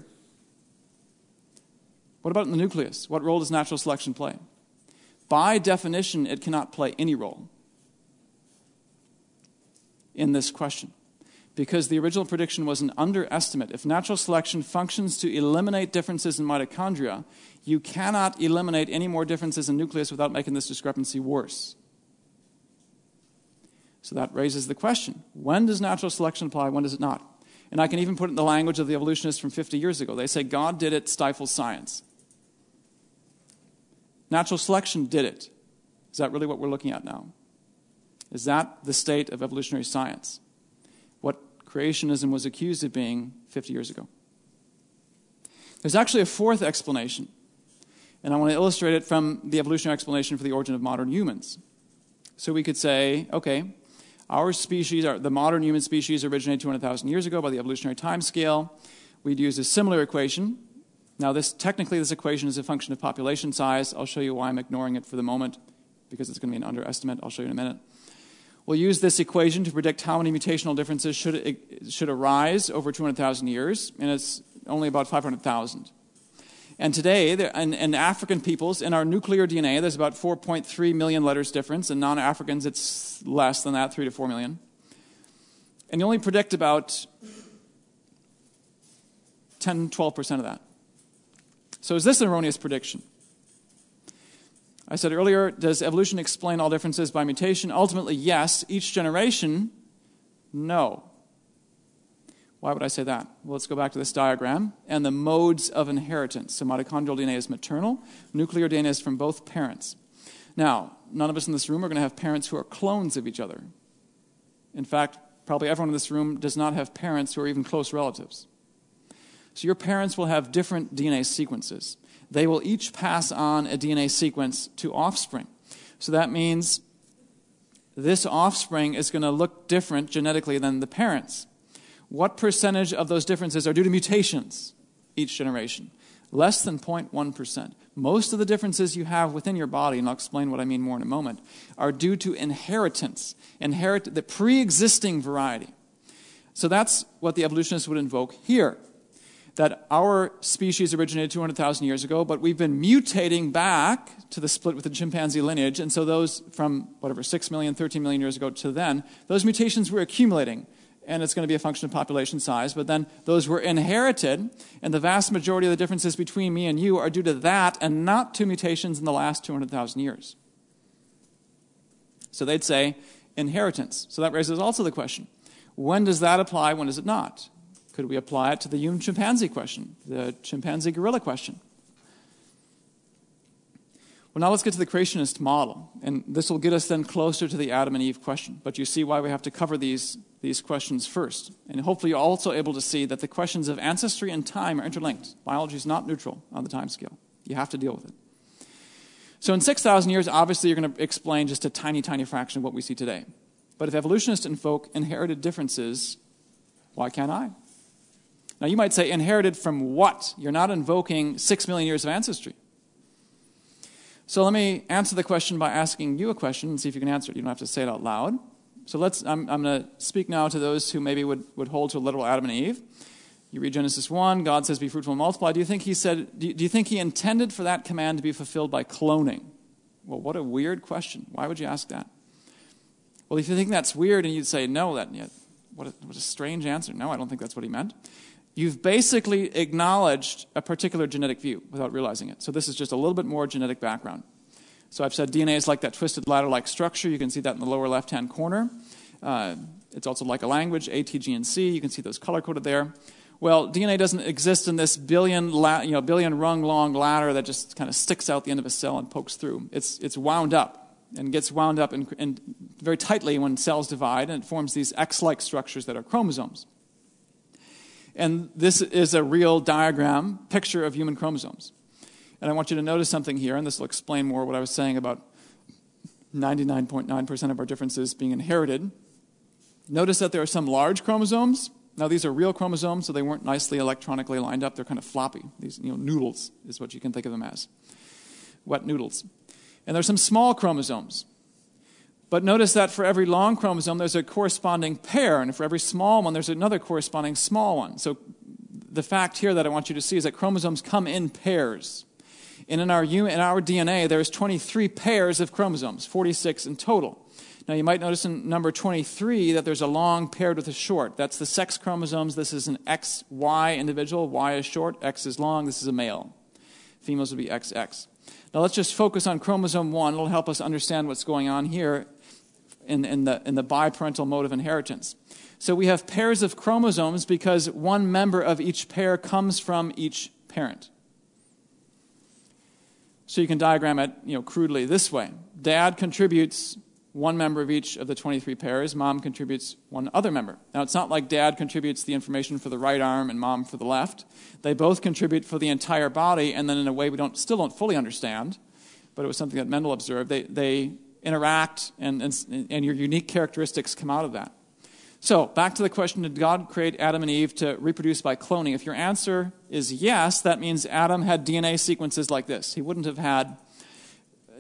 What about in the nucleus? What role does natural selection play? by definition, it cannot play any role in this question because the original prediction was an underestimate. If natural selection functions to eliminate differences in mitochondria, you cannot eliminate any more differences in nucleus without making this discrepancy worse. So that raises the question when does natural selection apply, when does it not? And I can even put it in the language of the evolutionists from 50 years ago. They say God did it, stifles science. Natural selection did it. Is that really what we're looking at now? Is that the state of evolutionary science? What creationism was accused of being 50 years ago? There's actually a fourth explanation, and I want to illustrate it from the evolutionary explanation for the origin of modern humans. So we could say, okay, our species, the modern human species, originated 200,000 years ago by the evolutionary time scale. We'd use a similar equation now, this technically, this equation is a function of population size. I'll show you why I'm ignoring it for the moment because it's going to be an underestimate. I'll show you in a minute. We'll use this equation to predict how many mutational differences should, should arise over 200,000 years, and it's only about 500,000. And today, in, in, African peoples, in our nuclear DNA, there's about 4.3 million letters difference. In non Africans, it's less than that, 3 to 4 million. And you only predict about 10, 12% of that. So, is this an erroneous prediction? I said earlier, does evolution explain all differences by mutation? Ultimately, yes. Each generation, no. Why would I say that? Well, let's go back to this diagram and the modes of inheritance. So, mitochondrial DNA is maternal, nuclear DNA is from both parents. Now, none of us in this room are going to have parents who are clones of each other. In fact, probably everyone in this room does not have parents who are even close relatives. So your parents will have different DNA sequences. They will each pass on a DNA sequence to offspring. So that means this offspring is going to look different genetically than the parents. What percentage of those differences are due to mutations each generation? Less than 0.1%. Most of the differences you have within your body, and I'll explain what I mean more in a moment, are due to inheritance, inherit the pre existing variety. So that's what the evolutionists would invoke here that our species originated 200,000 years ago, but we've been mutating back to the split with the chimpanzee lineage. And so those from whatever, 6 million, 13 million years ago to then, those mutations were accumulating. And it's going to be a function of population size. But then those were inherited, and the vast majority of the differences between me and you are due to that and not to mutations in the last 200,000 years. So they'd say inheritance. So that raises also the question when does that apply, when does it not? Could we apply it to the human chimpanzee question, the chimpanzee gorilla question? Well, now let's get to the creationist model. And this will get us then closer to the Adam and Eve question. But you see why we have to cover these, these questions first. And hopefully, you're also able to see that the questions of ancestry and time are interlinked. Biology is not neutral on the time scale, you have to deal with it. So, in 6,000 years, obviously, you're going to explain just a tiny, tiny fraction of what we see today. But if evolutionists invoke inherited differences, why can't I? Now, you might say, inherited from what? You're not invoking six million years of ancestry. So let me answer the question by asking you a question and see if you can answer it. You don't have to say it out loud. So let's, I'm, I'm going to speak now to those who maybe would, would hold to a literal Adam and Eve. You read Genesis 1, God says, Be fruitful and multiply. Do you think he said, do you, do you think he intended for that command to be fulfilled by cloning? Well, what a weird question. Why would you ask that? Well, if you think that's weird and you'd say, No, that, what, a, what a strange answer. No, I don't think that's what he meant. you've basically acknowledged a particular genetic view without realizing it. So this is just a little bit more genetic background. So I've said DNA is like that twisted ladder like structure. You can see that in the lower left hand corner. Uh, it's also like a language, A, T, G, and C. You can see those color coded there. Well, DNA doesn't exist in this billion, la- you know, billion rung long ladder that just kind of sticks out the end of a cell and pokes through. It's, it's wound up and gets wound up in, in very tightly when cells divide, and it forms these X like structures that are chromosomes. And this is a real diagram, picture of human chromosomes. And I want you to notice something here, and this will explain more what I was saying about 99.9% of our differences being inherited. Notice that there are some large chromosomes. Now, these are real chromosomes, so they weren't nicely electronically lined up. They're kind of floppy. These, you know, noodles is what you can think of them as. Wet noodles. And there's some small chromosomes. But notice that for every long chromosome, there's a corresponding pair, and for every small one, there's another corresponding small one. So the fact here that I want you to see is that chromosomes come in pairs. And in our, in our DNA, there's 23 pairs of chromosomes, 46 in total. Now, you might notice in number 23 that there's a long paired with a short. That's the sex chromosomes. This is an XY individual. Y is short, X is long. This is a male. Females would be XX. Now, let's just focus on chromosome 1. It'll help us understand what's going on here in, in, the, in the biparental mode of inheritance. So, we have pairs of chromosomes because one member of each pair comes from each parent. So you can diagram it, you know, crudely this way. Dad contributes one member of each of the 23 pairs. Mom contributes one other member. Now, it's not like dad contributes the information for the right arm and mom for the left. They both contribute for the entire body, and then in a way we don't, still don't fully understand, but it was something that Mendel observed. They, they interact, and, and, and your unique characteristics come out of that. So, back to the question Did God create Adam and Eve to reproduce by cloning? If your answer is yes, that means Adam had DNA sequences like this. He wouldn't have had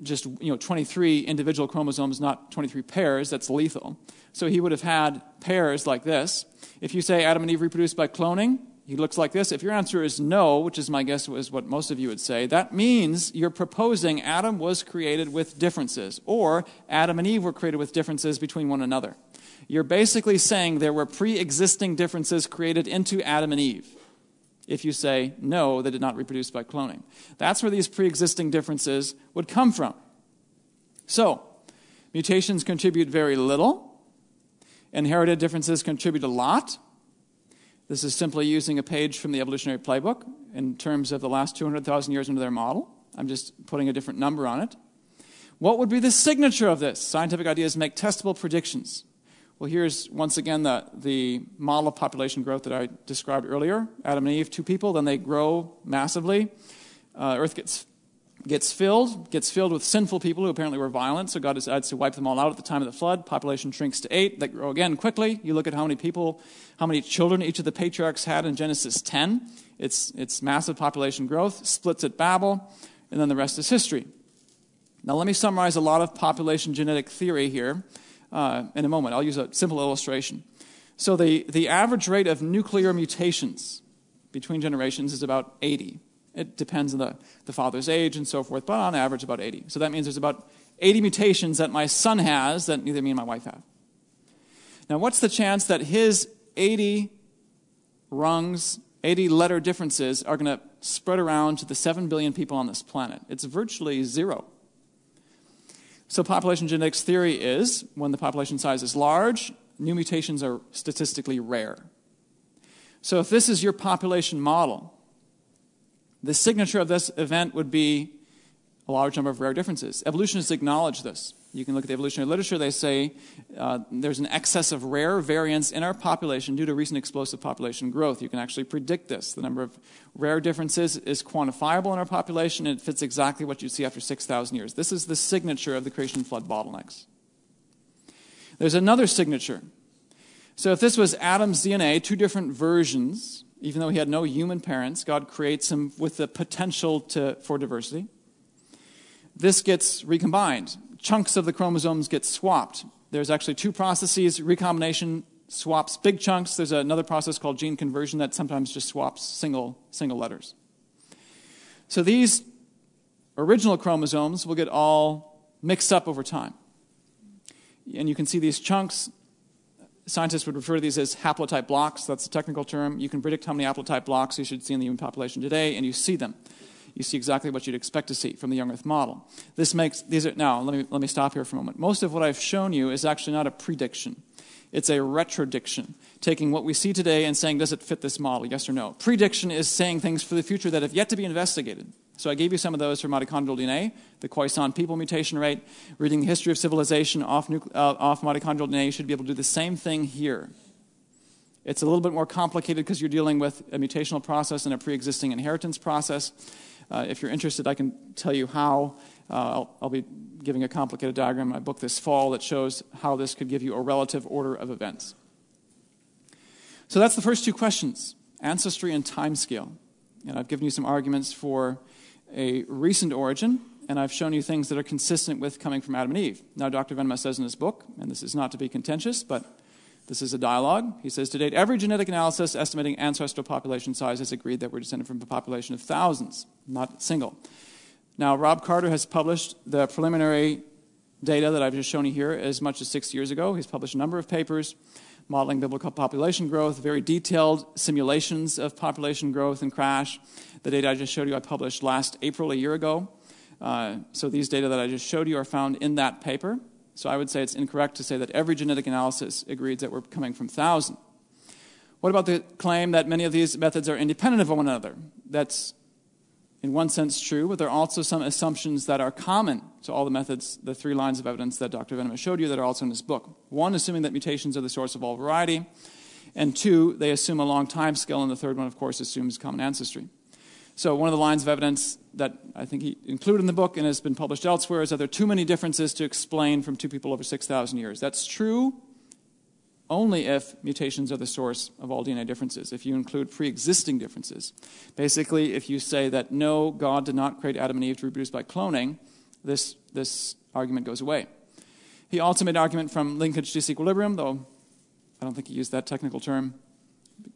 just you know 23 individual chromosomes, not 23 pairs. That's lethal. So he would have had pairs like this. If you say Adam and Eve reproduced by cloning, he looks like this. If your answer is no, which is my guess was what most of you would say, that means you're proposing Adam was created with differences, or Adam and Eve were created with differences between one another. You're basically saying there were pre existing differences created into Adam and Eve if you say, no, they did not reproduce by cloning. That's where these pre existing differences would come from. So, mutations contribute very little, inherited differences contribute a lot. This is simply using a page from the evolutionary playbook in terms of the last 200,000 years into their model. I'm just putting a different number on it. What would be the signature of this? Scientific ideas make testable predictions. Well, here's once again the, the model of population growth that I described earlier. Adam and Eve, two people, then they grow massively. Uh, Earth gets, gets filled, gets filled with sinful people who apparently were violent, so God decides to wipe them all out at the time of the flood. Population shrinks to eight. They grow again quickly. You look at how many people, how many children each of the patriarchs had in Genesis 10. It's, it's massive population growth, splits at Babel, and then the rest is history. Now, let me summarize a lot of population genetic theory here uh, in a moment. I'll use a simple illustration. So, the, the average rate of nuclear mutations between generations is about 80. It depends on the, the father's age and so forth, but on average, about 80. So, that means there's about 80 mutations that my son has that neither me and my wife have. Now, what's the chance that his 80 rungs, 80 letter differences are going to spread around to the 7 billion people on this planet? It's virtually zero. So, population genetics theory is when the population size is large, new mutations are statistically rare. So, if this is your population model, the signature of this event would be a large number of rare differences. Evolutionists acknowledge this. You can look at the evolutionary literature. They say uh, there's an excess of rare variants in our population due to recent explosive population growth. You can actually predict this. The number of rare differences is quantifiable in our population, and it fits exactly what you'd see after 6,000 years. This is the signature of the creation flood bottlenecks. There's another signature. So if this was Adam's DNA, two different versions, even though he had no human parents, God creates him with the potential to, for diversity. This gets recombined chunks of the chromosomes get swapped. There's actually two processes recombination swaps big chunks. There's another process called gene conversion that sometimes just swaps single, single letters. So these original chromosomes will get all mixed up over time. And you can see these chunks scientists would refer to these as haplotype blocks. That's the technical term. You can predict how many haplotype blocks you should see in the human population today, and you see them. You see exactly what you'd expect to see from the young Earth model. This makes these are now. Let me let me stop here for a moment. Most of what I've shown you is actually not a prediction; it's a retrodiction, taking what we see today and saying, does it fit this model? Yes or no. Prediction is saying things for the future that have yet to be investigated. So I gave you some of those for mitochondrial DNA, the Khoisan people mutation rate, reading the history of civilization off, nucle- uh, off mitochondrial DNA. You should be able to do the same thing here. It's a little bit more complicated because you're dealing with a mutational process and a pre-existing inheritance process. Uh, if you're interested, I can tell you how. Uh, I'll, I'll, be giving a complicated diagram in my book this fall that shows how this could give you a relative order of events. So that's the first two questions ancestry and time scale. And I've given you some arguments for a recent origin, and I've shown you things that are consistent with coming from Adam and Eve. Now, Dr. Venema says in his book, and this is not to be contentious, but this is a dialogue. He says, to date, every genetic analysis estimating ancestral population size has agreed that we're descended from a population of thousands, not single. Now, Rob Carter has published the preliminary data that I've just shown you here as much as six years ago. He's published a number of papers modeling biblical population growth, very detailed simulations of population growth and crash. The data I just showed you I published last April, a year ago. Uh, so these data that I just showed you are found in that paper. So I would say it's incorrect to say that every genetic analysis agrees that we're coming from 1,000. What about the claim that many of these methods are independent of one another? That's in one sense true, but there are also some assumptions that are common to all the methods, the three lines of evidence that Dr. Venema showed you that are also in this book. One, assuming that mutations are the source of all variety, and two, they assume a long time scale, and the third one, of course, assumes common ancestry. So, one of the lines of evidence that I think he included in the book and has been published elsewhere is that there are too many differences to explain from two people over 6,000 years. That's true only if mutations are the source of all DNA differences, if you include pre existing differences. Basically, if you say that no, God did not create Adam and Eve to reproduce by cloning, this, this argument goes away. He also made an argument from linkage disequilibrium, though I don't think he used that technical term,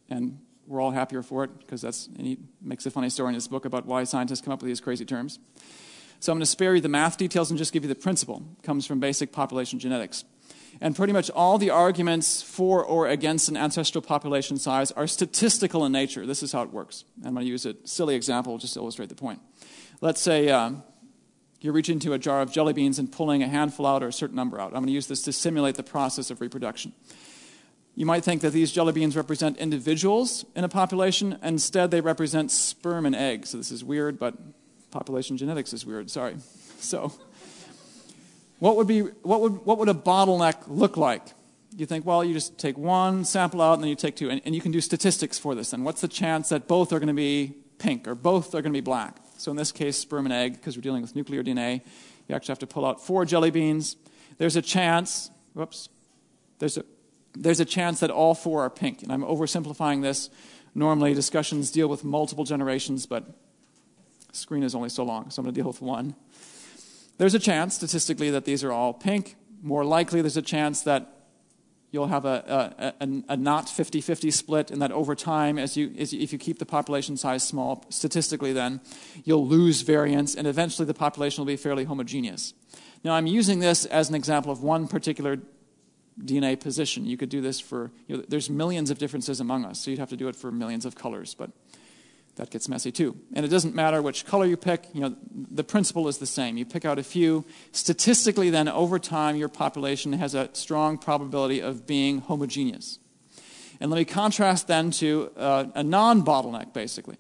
and we're all happier for it because that's, and he makes a funny story in his book about why scientists come up with these crazy terms. So I'm going to spare you the math details and just give you the principle. It comes from basic population genetics. And pretty much all the arguments for or against an ancestral population size are statistical in nature. This is how it works. I'm going to use a silly example just to illustrate the point. Let's say um, you're reaching into a jar of jelly beans and pulling a handful out or a certain number out. I'm going to use this to simulate the process of reproduction. You might think that these jelly beans represent individuals in a population. Instead, they represent sperm and egg. So this is weird, but population genetics is weird. Sorry. *laughs* So what would, be, what, would, what would a bottleneck look like? You think, well, you just take one sample out and then you take two, and, and you can do statistics for this. And what's the chance that both are going to be pink or both are going to be black? So in this case, sperm and egg, because we're dealing with nuclear DNA, you actually have to pull out four jelly beans. There's a chance, whoops, there's a, there's a chance that all four are pink. And I'm oversimplifying this. Normally, discussions deal with multiple generations, but screen is only so long, so I'm going to deal with one. There's a chance, statistically, that these are all pink. More likely, there's a chance that you'll have a, a, a, a not 50 50 split, and that over time, as you, as you, if you keep the population size small, statistically, then you'll lose variance, and eventually the population will be fairly homogeneous. Now, I'm using this as an example of one particular DNA position. You could do this for, you know, there's millions of differences among us, so you'd have to do it for millions of colors, but that gets messy too. And it doesn't matter which color you pick, you know, the principle is the same. You pick out a few. Statistically, then, over time, your population has a strong probability of being homogeneous. And let me contrast then to uh, a non bottleneck, basically.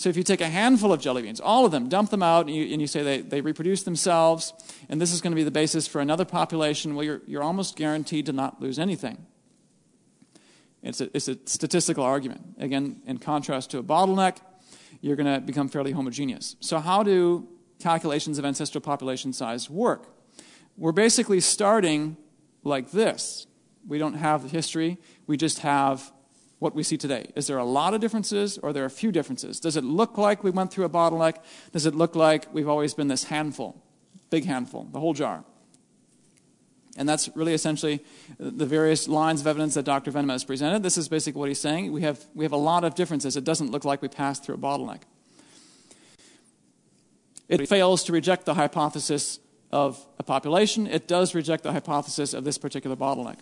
So if you take a handful of jelly beans, all of them, dump them out, and you, and you say they, they reproduce themselves, and this is going to be the basis for another population, well, you're, you're almost guaranteed to not lose anything. It's a, it's a statistical argument. Again, in contrast to a bottleneck, you're going to become fairly homogeneous. So, how do calculations of ancestral population size work? We're basically starting like this. We don't have the history, we just have what we see today. Is there a lot of differences or are there a few differences? Does it look like we went through a bottleneck? Does it look like we've always been this handful, big handful, the whole jar? And that's really essentially the various lines of evidence that Dr. Venema has presented. This is basically what he's saying. We have, we have a lot of differences. It doesn't look like we passed through a bottleneck. It fails to reject the hypothesis of a population. It does reject the hypothesis of this particular bottleneck.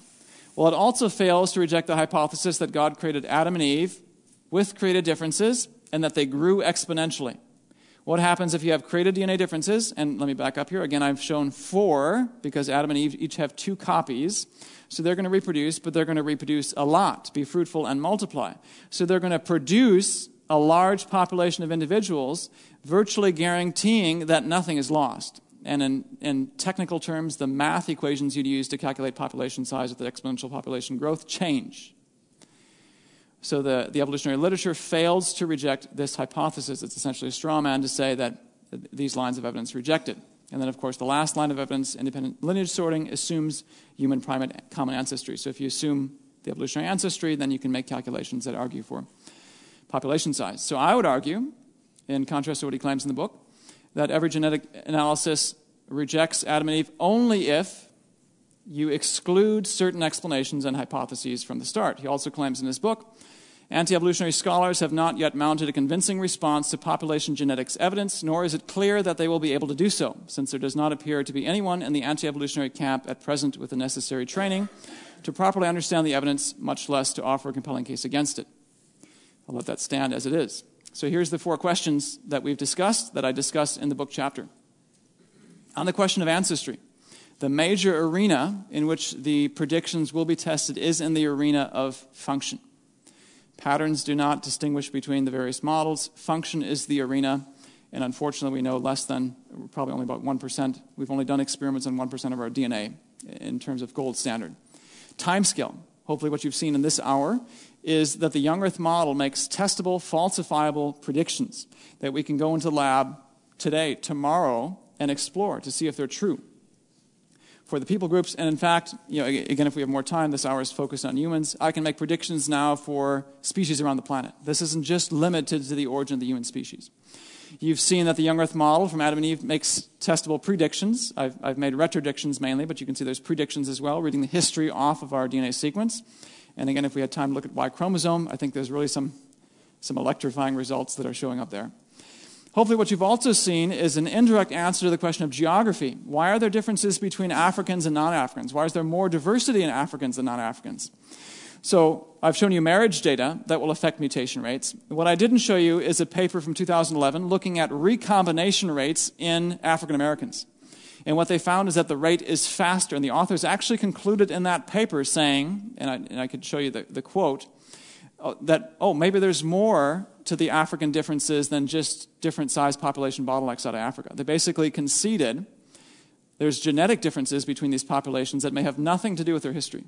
Well, it also fails to reject the hypothesis that God created Adam and Eve with created differences and that they grew exponentially. What happens if you have created DNA differences? And let me back up here. Again, I've shown four because Adam and Eve each have two copies. So they're going to reproduce, but they're going to reproduce a lot, be fruitful and multiply. So they're going to produce a large population of individuals, virtually guaranteeing that nothing is lost. And in, in technical terms, the math equations you'd use to calculate population size with exponential population growth change. So the, the evolutionary literature fails to reject this hypothesis. It's essentially a straw man to say that these lines of evidence reject it. And then, of course, the last line of evidence, independent lineage sorting, assumes human primate common ancestry. So if you assume the evolutionary ancestry, then you can make calculations that argue for population size. So I would argue, in contrast to what he claims in the book, that every genetic analysis rejects Adam and Eve only if you exclude certain explanations and hypotheses from the start. He also claims in his book Anti evolutionary scholars have not yet mounted a convincing response to population genetics evidence, nor is it clear that they will be able to do so, since there does not appear to be anyone in the anti evolutionary camp at present with the necessary training to properly understand the evidence, much less to offer a compelling case against it. I'll let that stand as it is. So here's the four questions that we've discussed that I discuss in the book chapter. On the question of ancestry, the major arena in which the predictions will be tested is in the arena of function. Patterns do not distinguish between the various models. Function is the arena, and unfortunately, we know less than, probably only about 1%. We've only done experiments on 1% of our DNA in terms of gold standard. Timescale, hopefully, what you've seen in this hour, is that the young Earth model makes testable, falsifiable predictions that we can go into lab today, tomorrow, and explore to see if they're true for the people groups. And in fact, you know, again, if we have more time, this hour is focused on humans. I can make predictions now for species around the planet. This isn't just limited to the origin of the human species. You've seen that the young Earth model from Adam and Eve makes testable predictions. I've, I've made retrodictions mainly, but you can see there's predictions as well, reading the history off of our DNA sequence. And again, if we had time to look at Y chromosome, I think there's really some, some electrifying results that are showing up there. Hopefully, what you've also seen is an indirect answer to the question of geography. Why are there differences between Africans and non Africans? Why is there more diversity in Africans than non Africans? So, I've shown you marriage data that will affect mutation rates. What I didn't show you is a paper from 2011 looking at recombination rates in African Americans. And what they found is that the rate is faster. And the authors actually concluded in that paper saying, and I, and I could show you the, the quote, uh, that, oh, maybe there's more to the African differences than just different size population bottlenecks out of Africa. They basically conceded there's genetic differences between these populations that may have nothing to do with their history.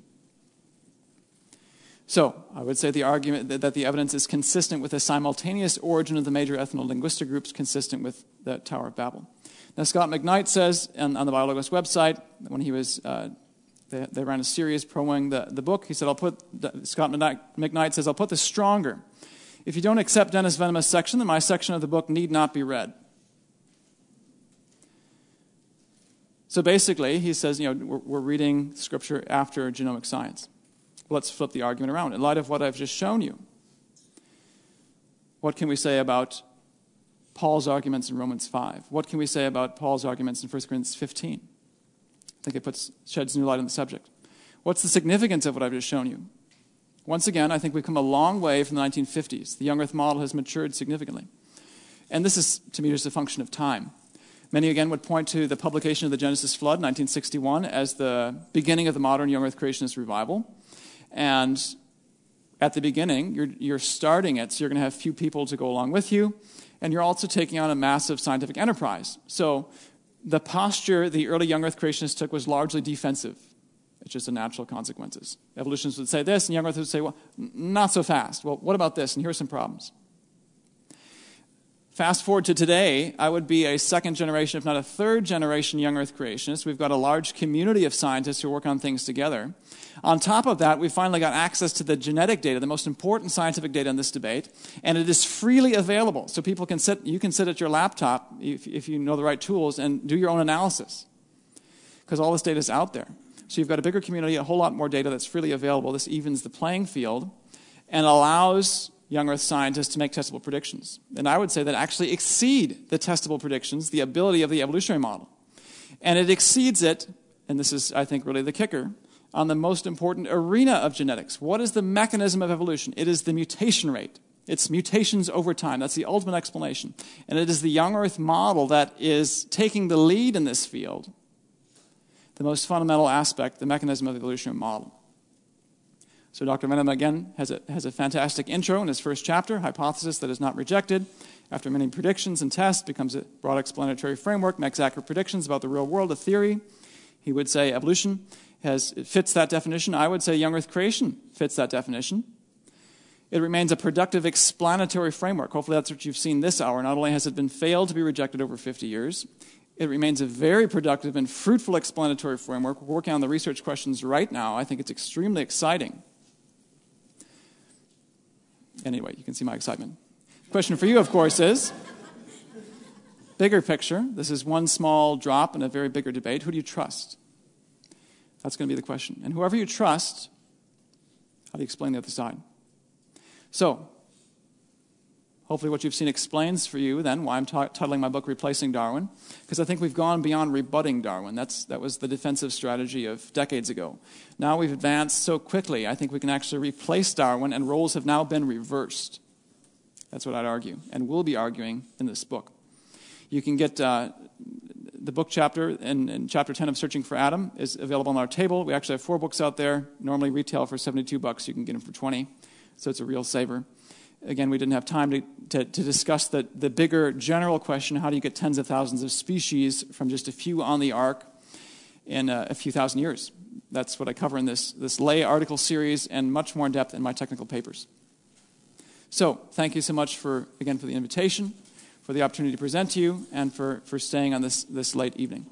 So, I would say the argument that the evidence is consistent with the simultaneous origin of the major ethno-linguistic groups, consistent with the Tower of Babel. Now, Scot McKnight says on, on the BioLogos website, when he was, uh, they, they, ran a series promoting the, the book, he said, I'll put, Scot McKnight says, I'll put this stronger. If you don't accept Dennis Venema's section, then my section of the book need not be read. So basically, he says, you know, we're, we're reading scripture after genomic science. Let's flip the argument around. In light of what I've just shown you, what can we say about Paul's arguments in Romans 5? What can we say about Paul's arguments in 1 Corinthians 15? I think it puts, sheds new light on the subject. What's the significance of what I've just shown you? Once again, I think we've come a long way from the 1950s. The young Earth model has matured significantly. And this is, to me, just a function of time. Many, again, would point to the publication of the Genesis Flood, 1961, as the beginning of the modern young Earth creationist revival. And at the beginning, you're, you're starting it, so you're going to have few people to go along with you. And you're also taking on a massive scientific enterprise. So the posture the early young Earth creationists took was largely defensive. It's just the natural consequences. Evolutionists would say this, and young Earth would say, well, not so fast. Well, what about this? And here are some problems. Fast forward to today, I would be a second generation, if not a third generation young Earth creationist. We've got a large community of scientists who work on things together. On top of that, we finally got access to the genetic data, the most important scientific data in this debate, and it is freely available. So people can sit, you can sit at your laptop, if, if you know the right tools, and do your own analysis. Because all this data is out there. So you've got a bigger community, a whole lot more data that's freely available. This evens the playing field and allows young Earth scientists to make testable predictions. And I would say that actually exceed the testable predictions, the ability of the evolutionary model. And it exceeds it, and this is, I think, really the kicker, on the most important arena of genetics. What is the mechanism of evolution? It is the mutation rate. It's mutations over time. That's the ultimate explanation. And it is the young earth model that is taking the lead in this field. The most fundamental aspect, the mechanism of the evolutionary model. So Dr. Venema again has a, has a fantastic intro in his first chapter, hypothesis that is not rejected. After many predictions and tests, becomes a broad explanatory framework, makes accurate predictions about the real world, a theory. He would say evolution has, fits that definition. I would say young earth creation fits that definition. It remains a productive explanatory framework. Hopefully, that's what you've seen this hour. Not only has it been failed to be rejected over 50 years, it remains a very productive and fruitful explanatory framework. We're working on the research questions right now. I think it's extremely exciting. Anyway, you can see my excitement. Question for you, of course, is bigger picture. This is one small drop in a very bigger debate. Who do you trust? That's going to be the question. And whoever you trust, how do you explain the other side? So, hopefully, what you've seen explains for you then why I'm t- titling my book Replacing Darwin, because I think we've gone beyond rebutting Darwin. That's, that was the defensive strategy of decades ago. Now we've advanced so quickly, I think we can actually replace Darwin, and roles have now been reversed. That's what I'd argue, and will be arguing in this book. You can get uh, the book chapter in, in, chapter 10 of Searching for Adam is available on our table. We actually have four books out there, normally retail for 72 bucks. You can get them for 20, so it's a real saver. Again, we didn't have time to, to, to discuss the, the bigger general question how do you get tens of thousands of species from just a few on the ark in a, a few thousand years? That's what I cover in this, this lay article series and much more in depth in my technical papers. So, thank you so much for, again, for the invitation, for the opportunity to present to you, and for, for staying on this, this late evening.